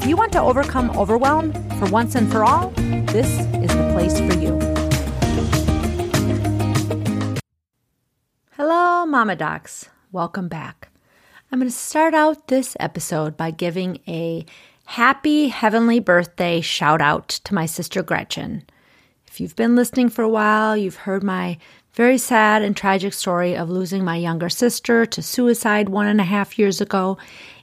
If you want to overcome overwhelm for once and for all, this is the place for you. Hello, Mama Docs. Welcome back. I'm going to start out this episode by giving a happy heavenly birthday shout out to my sister Gretchen. If you've been listening for a while, you've heard my very sad and tragic story of losing my younger sister to suicide one and a half years ago.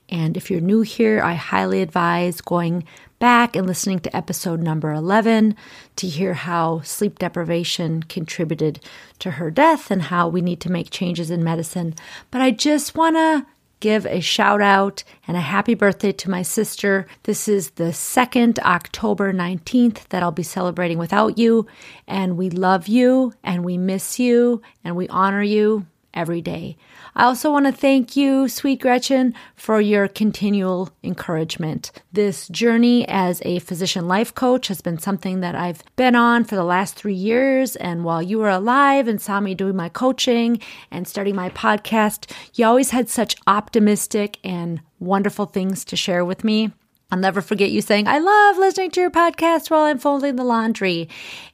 And if you're new here, I highly advise going back and listening to episode number 11 to hear how sleep deprivation contributed to her death and how we need to make changes in medicine. But I just want to give a shout out and a happy birthday to my sister. This is the second October 19th that I'll be celebrating without you. And we love you and we miss you and we honor you every day. I also want to thank you, sweet Gretchen, for your continual encouragement. This journey as a physician life coach has been something that I've been on for the last three years. And while you were alive and saw me doing my coaching and starting my podcast, you always had such optimistic and wonderful things to share with me. I'll never forget you saying, I love listening to your podcast while I'm folding the laundry.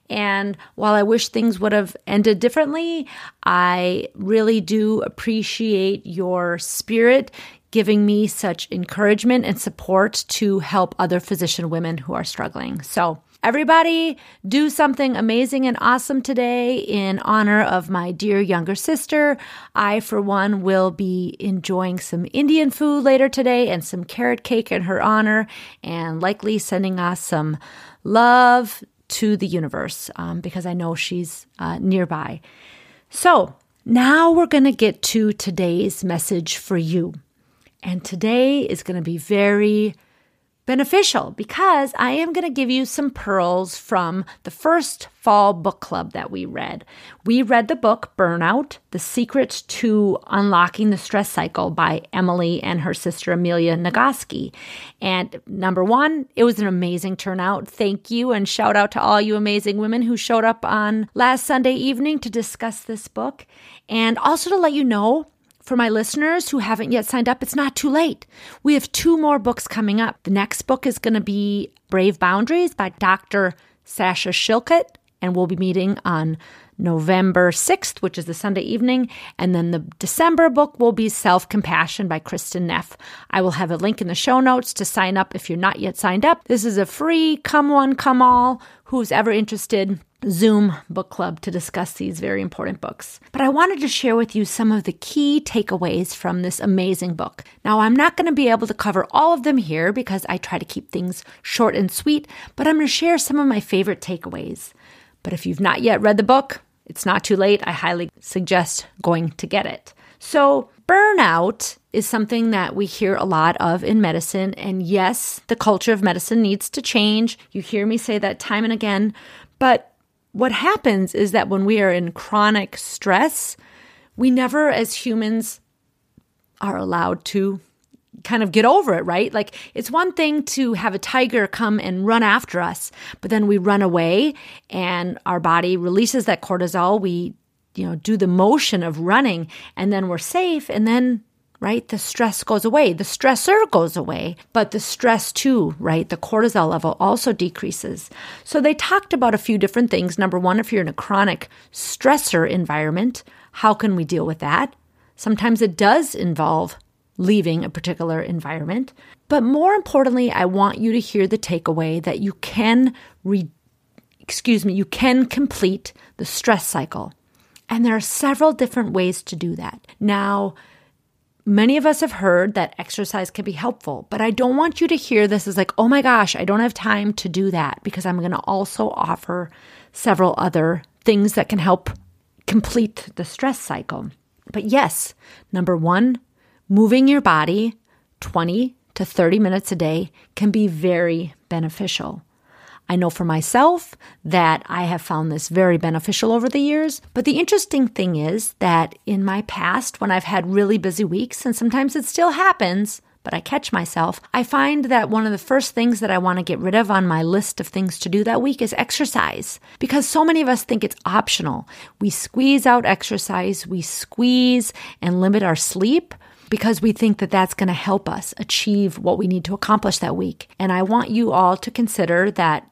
And while I wish things would have ended differently, I really do appreciate your spirit giving me such encouragement and support to help other physician women who are struggling. So, Everybody, do something amazing and awesome today in honor of my dear younger sister. I, for one, will be enjoying some Indian food later today and some carrot cake in her honor, and likely sending us some love to the universe um, because I know she's uh, nearby. So, now we're going to get to today's message for you. And today is going to be very beneficial because I am going to give you some pearls from the first fall book club that we read. We read the book Burnout The Secret to Unlocking the Stress Cycle by Emily and her sister Amelia Nagoski. And number one, it was an amazing turnout. Thank you and shout out to all you amazing women who showed up on last Sunday evening to discuss this book. And also to let you know, for my listeners who haven't yet signed up, it's not too late. We have two more books coming up. The next book is going to be Brave Boundaries by Dr. Sasha Shillcutt, and we'll be meeting on November 6th, which is the Sunday evening. And then the December book will be Self Compassion by Kristin Neff. I will have a link in the show notes to sign up if you're not yet signed up. This is a free come one, come all. Who's ever interested? Zoom book club to discuss these very important books. But I wanted to share with you some of the key takeaways from this amazing book. Now, I'm not going to be able to cover all of them here because I try to keep things short and sweet, but I'm going to share some of my favorite takeaways. But if you've not yet read the book, it's not too late. I highly suggest going to get it. So, burnout is something that we hear a lot of in medicine. And yes, the culture of medicine needs to change. You hear me say that time and again. But what happens is that when we are in chronic stress, we never, as humans, are allowed to kind of get over it, right? Like it's one thing to have a tiger come and run after us, but then we run away and our body releases that cortisol. We, you know, do the motion of running and then we're safe and then right? The stress goes away. The stressor goes away, but the stress too, right? The cortisol level also decreases. So they talked about a few different things. Number one, if you're in a chronic stressor environment, how can we deal with that? Sometimes it does involve leaving a particular environment. But more importantly, I want you to hear the takeaway that you can re- excuse me, you can complete the stress cycle. And there are several different ways to do that. Now, Many of us have heard that exercise can be helpful, but I don't want you to hear this as like, oh my gosh, I don't have time to do that because I'm going to also offer several other things that can help complete the stress cycle. But yes, number one, moving your body 20 to 30 minutes a day can be very beneficial. I know for myself that I have found this very beneficial over the years. But the interesting thing is that in my past, when I've had really busy weeks, and sometimes it still happens, but I catch myself, I find that one of the first things that I want to get rid of on my list of things to do that week is exercise. Because so many of us think it's optional. We squeeze out exercise, we squeeze and limit our sleep because we think that that's going to help us achieve what we need to accomplish that week. And I want you all to consider that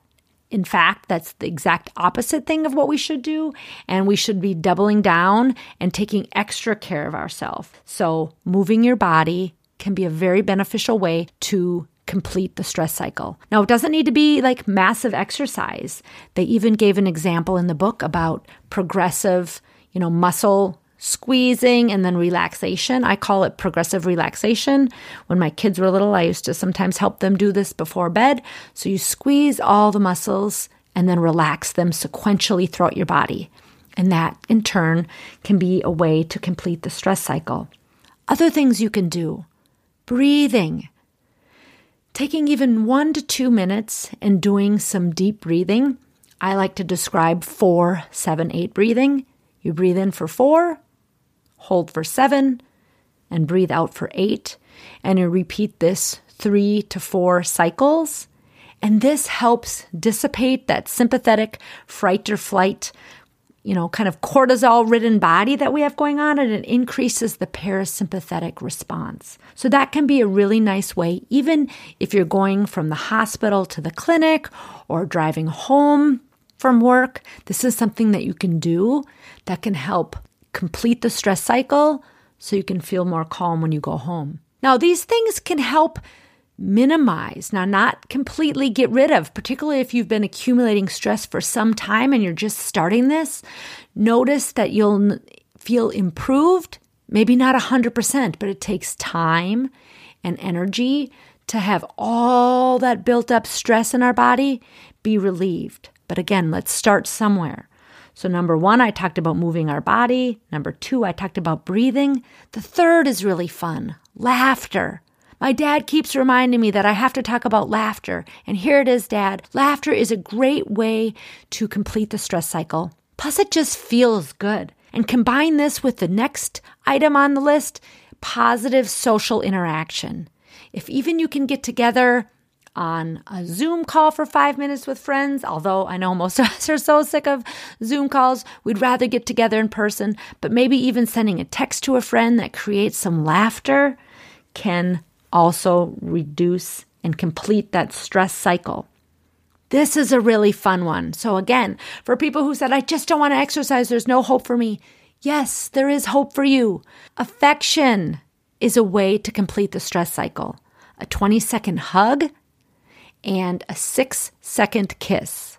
in fact, that's the exact opposite thing of what we should do. And we should be doubling down and taking extra care of ourselves. So, moving your body, can be a very beneficial way to complete the stress cycle. Now, it doesn't need to be like massive exercise. They even gave an example in the book about progressive, you know, muscle squeezing and then relaxation. I call it progressive relaxation. When my kids were little, I used to sometimes help them do this before bed. So you squeeze all the muscles and then relax them sequentially throughout your body. And that in turn can be a way to complete the stress cycle. Other things you can do breathing. Taking even one to two minutes and doing some deep breathing. I like to describe four, seven, eight breathing. You breathe in for four, hold for seven, and breathe out for eight. And you repeat this three to four cycles. And this helps dissipate that sympathetic fright or flight you know, kind of cortisol ridden body that we have going on, and it increases the parasympathetic response. So, that can be a really nice way, even if you're going from the hospital to the clinic or driving home from work. This is something that you can do that can help complete the stress cycle so you can feel more calm when you go home. Now, these things can help minimize, now not completely get rid of, particularly if you've been accumulating stress for some time and you're just starting this. Notice that you'll feel improved, maybe not 100%, but it takes time and energy to have all that built up stress in our body be relieved. But again, let's start somewhere. So, number one, I talked about moving our body. Number two, I talked about breathing. The third is really fun laughter. My dad keeps reminding me that I have to talk about laughter. And here it is, Dad. Laughter is a great way to complete the stress cycle. Plus, it just feels good. And combine this with the next item on the list positive social interaction. If even you can get together on a Zoom call for five minutes with friends, although I know most of us are so sick of Zoom calls, we'd rather get together in person, but maybe even sending a text to a friend that creates some laughter can also reduce and complete that stress cycle. This is a really fun one. So, again, for people who said, I just don't want to exercise, there's no hope for me. Yes, there is hope for you. Affection is a way to complete the stress cycle. A 20 second hug and a six second kiss.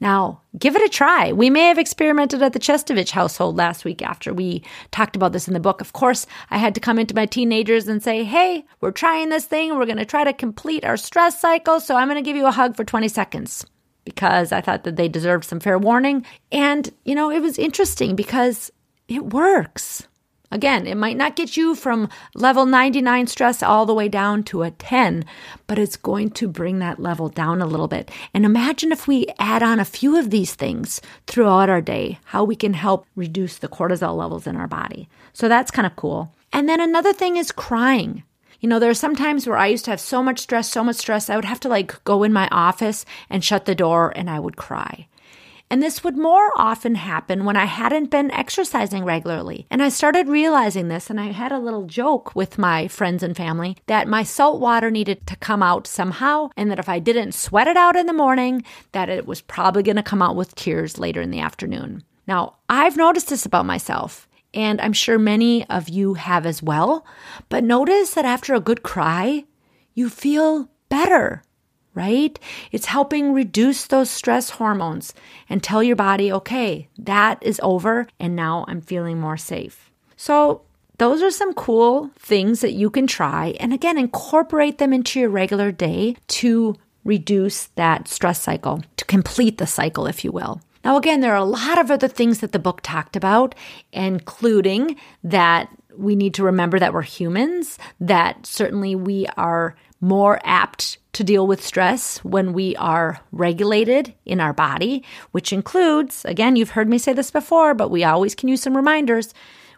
Now, give it a try. We may have experimented at the Chestovich household last week after we talked about this in the book. Of course, I had to come into my teenagers and say, hey, we're trying this thing. We're going to try to complete our stress cycle. So I'm going to give you a hug for 20 seconds because I thought that they deserved some fair warning. And, you know, it was interesting because it works. Again, it might not get you from level 99 stress all the way down to a 10, but it's going to bring that level down a little bit. And imagine if we add on a few of these things throughout our day, how we can help reduce the cortisol levels in our body. So that's kind of cool. And then another thing is crying. You know, there are some times where I used to have so much stress, so much stress, I would have to like go in my office and shut the door and I would cry. And this would more often happen when I hadn't been exercising regularly. And I started realizing this, and I had a little joke with my friends and family that my salt water needed to come out somehow, and that if I didn't sweat it out in the morning, that it was probably going to come out with tears later in the afternoon. Now, I've noticed this about myself. And I'm sure many of you have as well. But notice that after a good cry, you feel better right? It's helping reduce those stress hormones and tell your body, okay, that is over and now I'm feeling more safe. So, those are some cool things that you can try. And again, incorporate them into your regular day to reduce that stress cycle, to complete the cycle, if you will. Now, again, there are a lot of other things that the book talked about, including that we need to remember that we're humans, that certainly we are more apt to deal with stress when we are regulated in our body, which includes, again, you've heard me say this before, but we always can use some reminders.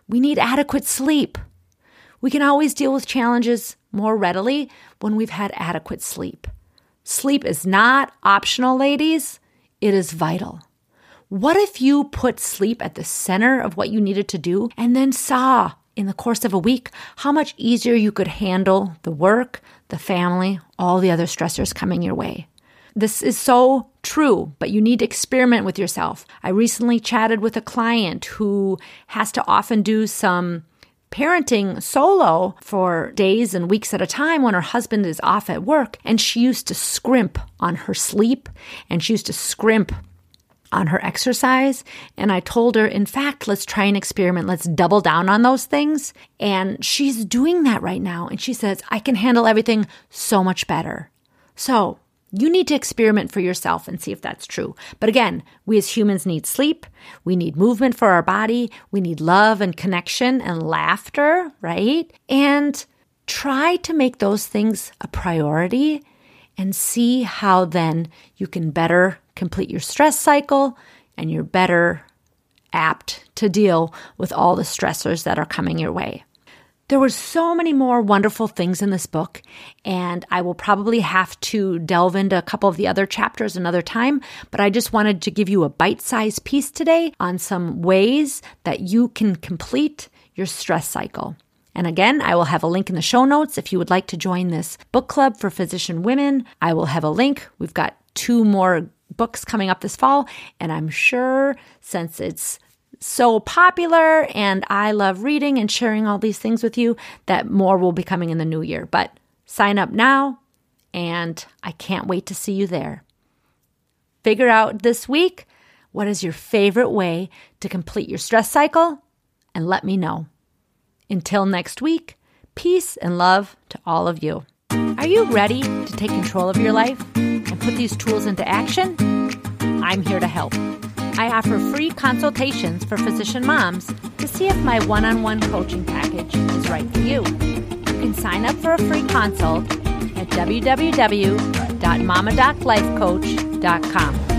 We need adequate sleep. We can always deal with challenges more readily when we've had adequate sleep. Sleep is not optional, ladies, it is vital. What if you put sleep at the center of what you needed to do and then saw in the course of a week how much easier you could handle the work, the family, all the other stressors coming your way? This is so true, but you need to experiment with yourself. I recently chatted with a client who has to often do some parenting solo for days and weeks at a time when her husband is off at work. And she used to scrimp on her sleep and she used to scrimp on her exercise. And I told her, in fact, let's try an experiment. Let's double down on those things. And she's doing that right now. And she says, I can handle everything so much better. So you need to experiment for yourself and see if that's true. But again, we as humans need sleep. We need movement for our body. We need love and connection and laughter, right? And try to make those things a priority and see how then you can better complete your stress cycle and you're better apt to deal with all the stressors that are coming your way. There were so many more wonderful things in this book, and I will probably have to delve into a couple of the other chapters another time, but I just wanted to give you a bite sized piece today on some ways that you can complete your stress cycle. And again, I will have a link in the show notes if you would like to join this book club for physician women. I will have a link. We've got two more books coming up this fall, and I'm sure since it's so popular and I love reading and sharing all these things with you that more will be coming in the new year. But sign up now and I can't wait to see you there. Figure out this week what is your favorite way to complete your stress cycle and let me know. Until next week, peace and love to all of you. Are you ready to take control of your life and put these tools into action? I'm here to help. I offer free consultations for physician moms to see if my one on one coaching package is right for you. You can sign up for a free consult at www.mamadoclifecoach.com.